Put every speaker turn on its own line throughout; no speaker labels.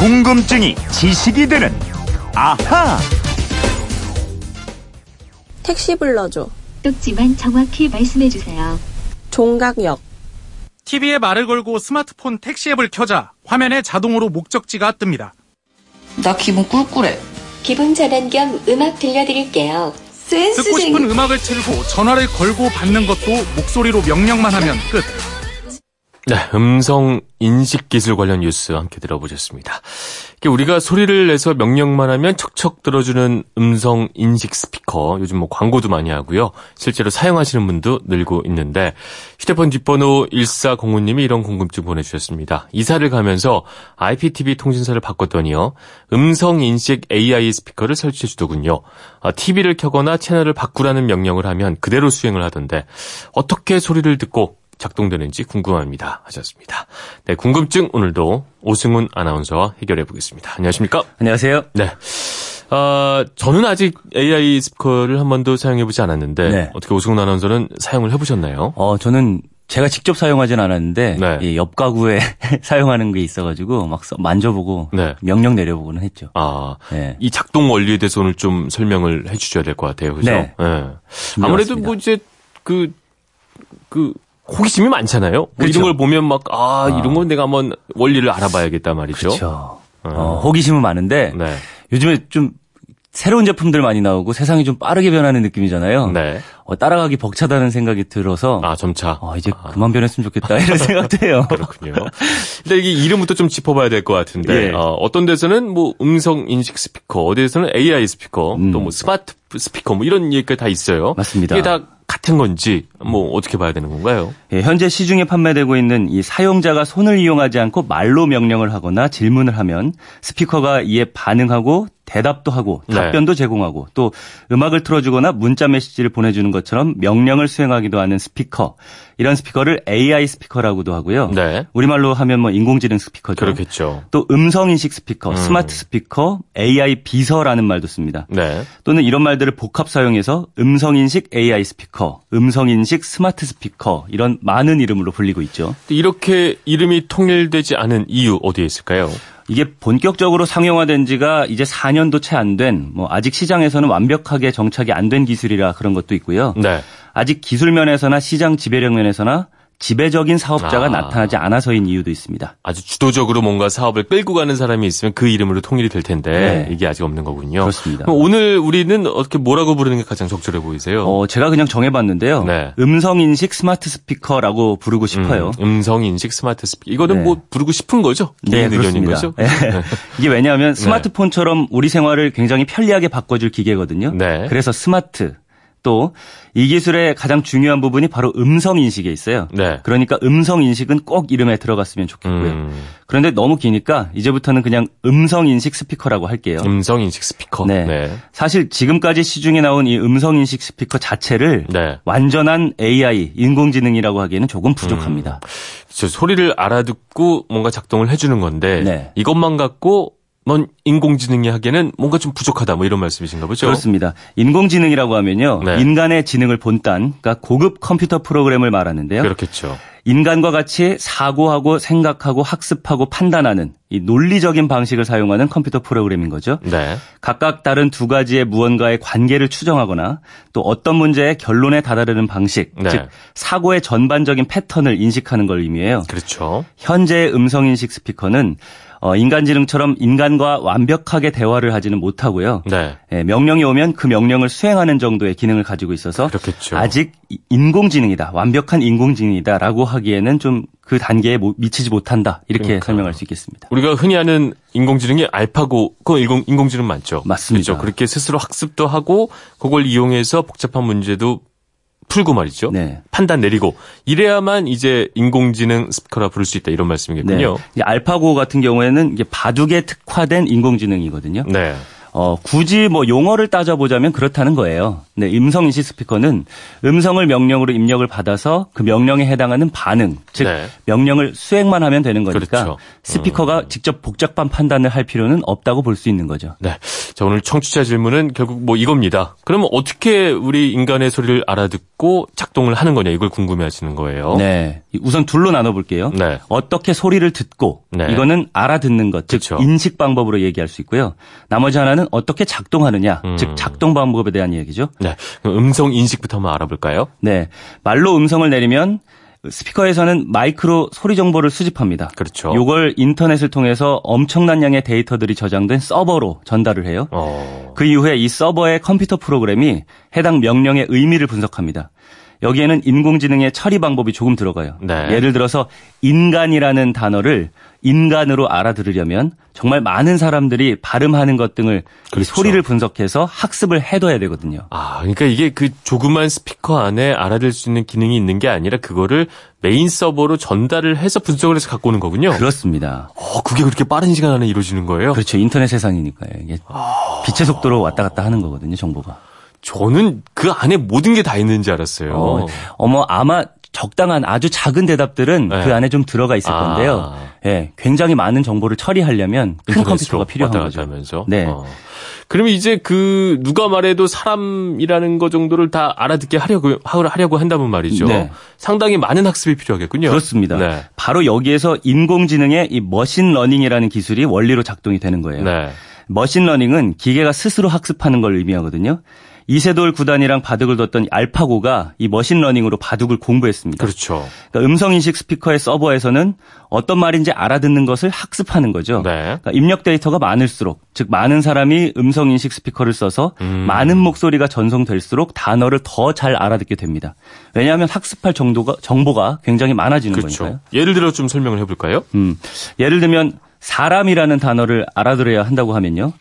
궁금증이 지식이 되는 아하.
택시 불러줘.
똑지만 정확히 말씀해주세요.
종각역.
TV에 말을 걸고 스마트폰 택시 앱을 켜자 화면에 자동으로 목적지가 뜹니다.
나 기분 꿀꿀해.
기분 전환 겸 음악 들려드릴게요.
듣고 싶은 음악을 틀고 전화를 걸고 받는 것도 목소리로 명령만 하면 끝.
네, 음성 인식 기술 관련 뉴스 함께 들어보셨습니다. 우리가 소리를 내서 명령만 하면 척척 들어주는 음성 인식 스피커 요즘 뭐 광고도 많이 하고요. 실제로 사용하시는 분도 늘고 있는데 휴대폰 뒷번호 1405님이 이런 궁금증 보내주셨습니다. 이사를 가면서 IPTV 통신사를 바꿨더니요. 음성 인식 AI 스피커를 설치해 주더군요. TV를 켜거나 채널을 바꾸라는 명령을 하면 그대로 수행을 하던데 어떻게 소리를 듣고 작동되는지 궁금합니다. 하셨습니다. 네, 궁금증 오늘도 오승훈 아나운서와 해결해 보겠습니다. 안녕하십니까?
안녕하세요.
네. 아, 저는 아직 AI 스피커를 한 번도 사용해 보지 않았는데 네. 어떻게 오승훈 아나운서는 사용을 해 보셨나요?
어, 저는 제가 직접 사용하진 않았는데 네. 예, 옆 가구에 사용하는 게 있어가지고 막 만져보고 네. 명령 내려보고는 했죠.
아, 네. 이 작동 원리에 대해서 오늘 좀 설명을 해주셔야 될 것 같아요, 그죠? 네. 아무래도 뭐 이제 그그 그 호기심이 많잖아요. 뭐 그렇죠. 이런 걸 보면 막, 아, 아, 이런 건 내가 한번 원리를 알아봐야겠다 말이죠.
그렇죠. 어, 호기심은 많은데, 네. 요즘에 좀 새로운 제품들 많이 나오고 세상이 좀 빠르게 변하는 느낌이잖아요. 네. 어, 따라가기 벅차다는 생각이 들어서
아 점차
어, 이제 아. 그만 변했으면 좋겠다 이런 생각도 해요.
그렇군요. 근데 이게 이름부터 좀 짚어봐야 될 것 같은데 예. 어떤 데서는 뭐 음성 인식 스피커, 어디에서는 AI 스피커, 음. 또뭐 스마트 스피커 뭐 이런 얘기가 다 있어요.
맞습니다.
이게 다 같은 건지 뭐 어떻게 봐야 되는 건가요?
예, 현재 시중에 판매되고 있는 이 사용자가 손을 이용하지 않고 말로 명령을 하거나 질문을 하면 스피커가 이에 반응하고 대답도 하고 네. 답변도 네. 제공하고 또 음악을 틀어주거나 문자 메시지를 보내주는 것처럼 명령을 수행하기도 하는 스피커 이런 스피커를 AI 스피커라고도 하고요. 네. 우리말로 하면 뭐 인공지능 스피커죠.
그렇겠죠.
또 음성 인식 스피커, 음. 스마트 스피커, AI 비서라는 말도 씁니다. 네. 또는 이런 말들을 복합 사용해서 음성 인식 AI 스피커, 음성 인식 스마트 스피커 이런 많은 이름으로 불리고 있죠.
이렇게 이름이 통일되지 않은 이유 어디에 있을까요?
이게 본격적으로 상용화된 지가 이제 4년도 채 안 된, 뭐 아직 시장에서는 완벽하게 정착이 안 된 기술이라 그런 것도 있고요. 네. 아직 기술 면에서나 시장 지배력 면에서나 지배적인 사업자가 아. 나타나지 않아서인 이유도 있습니다.
아주 주도적으로 뭔가 사업을 끌고 가는 사람이 있으면 그 이름으로 통일이 될 텐데 네. 이게 아직 없는 거군요.
그렇습니다.
오늘 우리는 어떻게 뭐라고 부르는 게 가장 적절해 보이세요?
어, 제가 그냥 정해봤는데요. 네. 음성 인식 스마트 스피커라고 부르고 싶어요.
음성 인식 스마트 스피커 이거는 네. 뭐 부르고 싶은 거죠?
네, 의견인 거죠? 네. 이게 왜냐하면 네. 스마트폰처럼 우리 생활을 굉장히 편리하게 바꿔줄 기계거든요. 네. 그래서 스마트 또 이 기술의 가장 중요한 부분이 바로 음성 인식에 있어요. 네. 그러니까 음성 인식은 꼭 이름에 들어갔으면 좋겠고요. 음. 그런데 너무 기니까 이제부터는 그냥 음성 인식 스피커라고 할게요.
음성 인식 스피커.
네. 네. 사실 지금까지 시중에 나온 이 음성 인식 스피커 자체를 네. 완전한 AI 인공지능이라고 하기에는 조금 부족합니다.
음. 소리를 알아듣고 뭔가 작동을 해주는 건데 네. 이것만 갖고 넌 인공지능이 하기에는 뭔가 좀 부족하다 뭐 이런 말씀이신가 보죠?
그렇습니다. 인공지능이라고 하면요. 네. 인간의 지능을 본딴 그러니까 고급 컴퓨터 프로그램을 말하는데요.
그렇겠죠.
인간과 같이 사고하고 생각하고 학습하고 판단하는 이 논리적인 방식을 사용하는 컴퓨터 프로그램인 거죠. 네. 각각 다른 두 가지의 무언가의 관계를 추정하거나 또 어떤 문제의 결론에 다다르는 방식, 네. 즉 사고의 전반적인 패턴을 인식하는 걸 의미해요.
그렇죠.
현재의 음성 인식 스피커는 어, 인간지능처럼 인간과 완벽하게 대화를 하지는 못하고요. 네. 예, 명령이 오면 그 명령을 수행하는 정도의 기능을 가지고 있어서
그렇겠죠.
아직 인공지능이다, 완벽한 인공지능이다라고 하기에는 좀 그 단계에 미치지 못한다 이렇게 그러니까. 설명할 수 있겠습니다.
우리가 흔히 아는 인공지능이 알파고 그 인공 인공지능 맞죠?
맞습니다.
그렇죠. 그렇게 스스로 학습도 하고 그걸 이용해서 복잡한 문제도 풀고 말이죠. 네. 판단 내리고 이래야만 이제 인공지능 스피커라 부를 수 있다 이런 말씀이겠군요.
네. 알파고 같은 경우에는 이게 바둑에 특화된 인공지능이거든요. 네. 어, 굳이 뭐 용어를 따져보자면 그렇다는 거예요. 네, 음성 인식 스피커는 음성을 명령으로 입력을 받아서 그 명령에 해당하는 반응, 즉
네.
명령을 수행만 하면 되는 거니까
그렇죠.
스피커가 직접 복잡한 판단을 할 필요는 없다고 볼 수 있는 거죠.
네. 자, 오늘 청취자 질문은 결국 뭐 이겁니다. 그러면 어떻게 우리 인간의 소리를 알아듣고 작동을 하는 거냐, 이걸 궁금해 하시는 거예요.
네. 우선 둘로 나눠 볼게요.
네.
어떻게 소리를 듣고,
네.
이거는 알아듣는 것, 즉,
그쵸.
인식 방법으로 얘기할 수 있고요. 나머지 하나는 어떻게 작동하느냐,
음.
즉, 작동 방법에 대한 얘기죠.
네. 그럼 음성 인식부터 한번 알아볼까요?
네. 말로 음성을 내리면 스피커에서는 마이크로 소리 정보를 수집합니다.
그렇죠.
요걸 인터넷을 통해서 엄청난 양의 데이터들이 저장된 서버로 전달을 해요.
어.
그 이후에 이 서버의 컴퓨터 프로그램이 해당 명령의 의미를 분석합니다. 여기에는 인공지능의 처리 방법이 조금 들어가요.
네.
예를 들어서 인간이라는 단어를 인간으로 알아들으려면 정말 많은 사람들이 발음하는 것 등을 이
그렇죠.
소리를 분석해서 학습을 해둬야 되거든요.
아, 그러니까 이게 그 조그만 스피커 안에 알아들을 수 있는 기능이 있는 게 아니라 그거를 메인 서버로 전달을 해서 분석을 해서 갖고 오는 거군요.
그렇습니다.
어, 그게 그렇게 빠른 시간 안에 이루어지는 거예요?
그렇죠. 인터넷 세상이니까요. 이게 빛의 속도로 왔다 갔다 하는 거거든요, 정보가.
저는 그 안에 모든 게 다 있는 줄 알았어요.
어, 어머 아마 적당한 아주 작은 대답들은
네.
그 안에 좀 들어가 있을
아.
건데요. 예, 굉장히 많은 정보를 처리하려면 큰 컴퓨터가 필요한 거죠.
하면서.
네.
어. 그러면 이제 그 누가 말해도 사람이라는 거 정도를 다 알아듣게 하려고 하려고 한다면 말이죠.
네.
상당히 많은 학습이 필요하겠군요.
그렇습니다.
네.
바로 여기에서 인공지능의 이 machine learning이라는 기술이 원리로 작동이 되는 거예요.
네.
machine learning은 기계가 스스로 학습하는 걸 의미하거든요. 이세돌 구단이랑 바둑을 뒀던 알파고가 이 machine learning으로 바둑을 공부했습니다.
그렇죠.
그러니까 음성인식 스피커의 서버에서는 어떤 말인지 알아듣는 것을 학습하는 거죠.
네.
그러니까 입력 데이터가 많을수록, 즉 많은 사람이 음성인식 스피커를 써서
음.
많은 목소리가 전송될수록 단어를 더 잘 알아듣게 됩니다. 왜냐하면 학습할 정도가 정보가 굉장히 많아지는
그렇죠.
거니까요.
예를 들어 좀 설명을 해볼까요?
음, 예를 들면 사람이라는 단어를 알아들어야 한다고 하면요.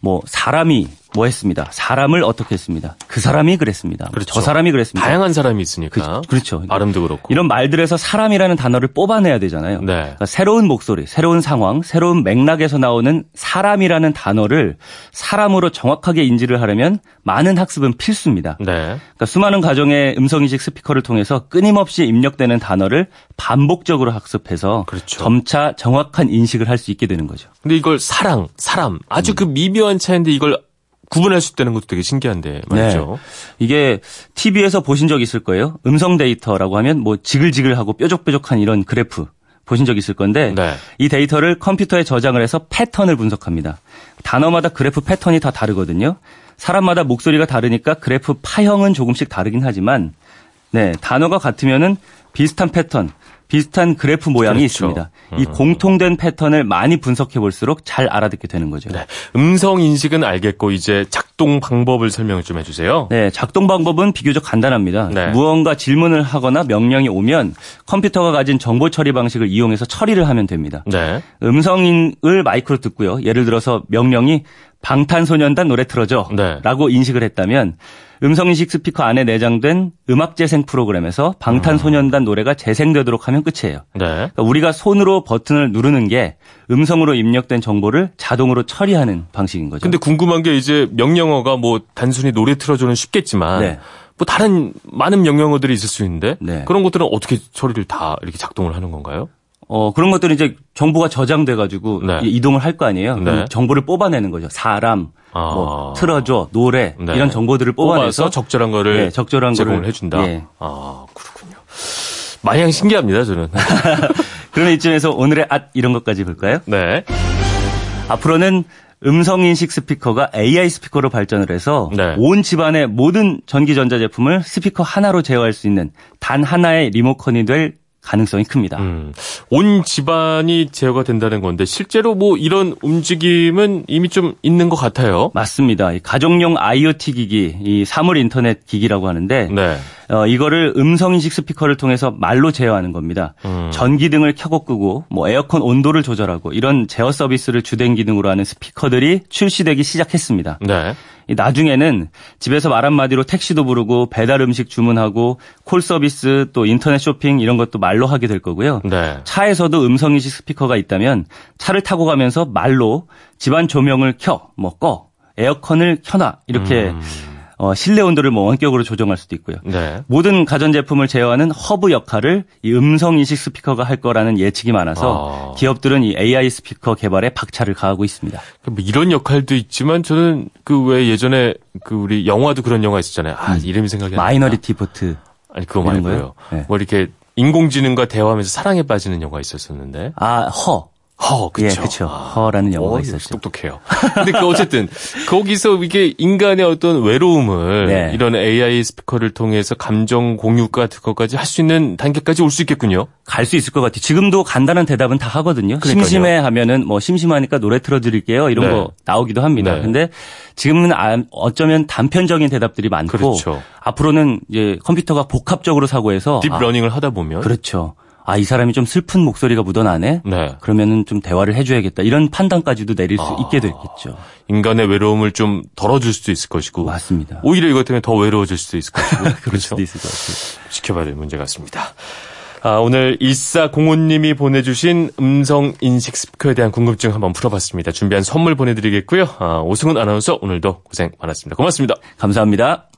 뭐 사람이 뭐 했습니다. 사람을 어떻게 했습니다. 그 사람이 그랬습니다.
그렇죠.
저 사람이 그랬습니다.
다양한 사람이 있으니까.
그, 렇죠
발음도 그렇고.
이런 말들에서 사람이라는 단어를 뽑아내야 되잖아요.
네.
그러니까 새로운 목소리, 새로운 상황, 새로운 맥락에서 나오는 사람이라는 단어를 사람으로 정확하게 인지를 하려면 많은 학습은 필수입니다.
네.
그러니까 수많은 가정의 음성인식 스피커를 통해서 끊임없이 입력되는 단어를 반복적으로 학습해서
그렇죠.
점차 정확한 인식을 할 수 있게 되는 거죠.
근데 이걸 사랑, 사람 아주 그 미묘한 차이인데 이걸 구분할 수 있다는 것도 되게 신기한데 말이죠.
이게 TV에서 보신 적 있을 거예요. 음성 데이터라고 하면 뭐 지글지글하고 뾰족뾰족한 이런 그래프 보신 적 있을 건데
네.
이 데이터를 컴퓨터에 저장을 해서 패턴을 분석합니다. 단어마다 그래프 패턴이 다 다르거든요. 사람마다 목소리가 다르니까 그래프 파형은 조금씩 다르긴 하지만 네, 단어가 같으면은 비슷한 패턴, 비슷한 그래프 모양이
그렇죠.
있습니다. 이 공통된 패턴을 많이 분석해 볼수록 잘 알아듣게 되는 거죠.
네. 음성 인식은 알겠고 이제 작동 방법을 설명을 좀 해주세요.
네, 작동 방법은 비교적 간단합니다.
네.
무언가 질문을 하거나 명령이 오면 컴퓨터가 가진 정보 처리 방식을 이용해서 처리를 하면 됩니다.
네.
음성을 마이크로 듣고요. 예를 들어서 명령이 방탄소년단 노래 틀어줘
네.
라고 인식을 했다면 음성인식 스피커 안에 내장된 음악 재생 프로그램에서 방탄소년단 노래가 재생되도록 하면 끝이에요.
네.
그러니까 우리가 손으로 버튼을 누르는 게 음성으로 입력된 정보를 자동으로 처리하는 방식인 거죠.
근데 궁금한 게 이제 명령어가 뭐 단순히 노래 틀어줘는 쉽겠지만
네.
뭐 다른 많은 명령어들이 있을 수 있는데
네.
그런 것들은 어떻게 처리를 다 이렇게 작동을 하는 건가요?
어, 그런 것들은 이제 정보가 저장돼가지고
네.
이- 이동을 할 거 아니에요.
네.
정보를 뽑아내는 거죠. 사람,
아.
뭐 틀어줘, 노래
네.
이런 정보들을 뽑아내서
적절한 거를
네, 적절한
제공을
거를-
해준다.
예.
아 그렇군요. 마냥 신기합니다 저는.
그러면 이쯤에서 오늘의 앗 이런 것까지 볼까요?
네.
앞으로는 음성 인식 스피커가 AI 스피커로 발전을 해서
네.
온 집안의 모든 전기 전자 제품을 스피커 하나로 제어할 수 있는 단 하나의 리모컨이 될 가능성이 큽니다.
음, 온 집안이 제어가 된다는 건데 실제로 뭐 이런 움직임은 이미 좀 있는 것 같아요.
맞습니다. 이 가정용 IoT 기기, 이 사물 인터넷 기기라고 하는데
네.
어, 이거를 음성 인식 스피커를 통해서 말로 제어하는 겁니다.
음.
전기 등을 켜고 끄고 뭐 에어컨 온도를 조절하고 이런 제어 서비스를 주된 기능으로 하는 스피커들이 출시되기 시작했습니다.
네.
이 나중에는 집에서 말 한마디로 택시도 부르고 배달 음식 주문하고 콜 서비스 또 인터넷 쇼핑 이런 것도 말로 하게 될 거고요.
네.
차에서도 음성 인식 스피커가 있다면 차를 타고 가면서 말로 집안 조명을 켜, 뭐 꺼, 에어컨을 켜놔 이렇게
음.
어, 실내 온도를 뭐 원격으로 조정할 수도 있고요.
네.
모든 가전제품을 제어하는 허브 역할을 이 음성 인식 스피커가 할 거라는 예측이 많아서
아.
기업들은 이 AI 스피커 개발에 박차를 가하고 있습니다.
뭐 이런 역할도 있지만 저는 그 왜 예전에 그 우리 영화도 그런 영화 있었잖아요. 아, 이름이 생각이 안 나.
마이너리티 리포트.
아니 그거 말고요.
네.
뭐 이렇게 인공지능과 대화하면서 사랑에 빠지는 영화 있었었는데.
아, 허.
허, 그쵸.
예, 그쵸. Her라는 영화가
어,
있었죠.
똑똑해요. 근데 그 어쨌든 거기서 이게 인간의 어떤 외로움을
네.
이런 AI 스피커를 통해서 감정 공유 같은 것까지 할 수 있는 단계까지 올 수 있겠군요.
갈 수 있을 것 같아요. 지금도 간단한 대답은 다 하거든요.
그러니까요.
심심해 하면은 뭐 심심하니까 노래 틀어드릴게요. 이런
네.
거 나오기도 합니다.
네.
근데 지금은 아- 어쩌면 단편적인 대답들이 많고
그렇죠.
앞으로는 이제 컴퓨터가 복합적으로 사고해서
deep
아,
learning을 하다 보면
그렇죠. 아, 이 사람이 좀 슬픈 목소리가 묻어나네.
네.
그러면은 좀 대화를 해줘야겠다. 이런 판단까지도 내릴 수
아.
있게 되겠죠.
인간의 외로움을 좀 덜어줄 수도 있을 것이고
맞습니다.
오히려 이것 때문에 더 외로워질 수도 있을 것이고
그럴
그렇죠.
수도 있을 것 같아요.
지켜봐야 될 문제 같습니다. 아, 오늘 1405님이 보내주신 음성 인식 스피커에 대한 궁금증 한번 풀어봤습니다. 준비한 선물 보내드리겠고요. 아, 오승훈 아나운서 오늘도 고생 많았습니다. 고맙습니다.
감사합니다.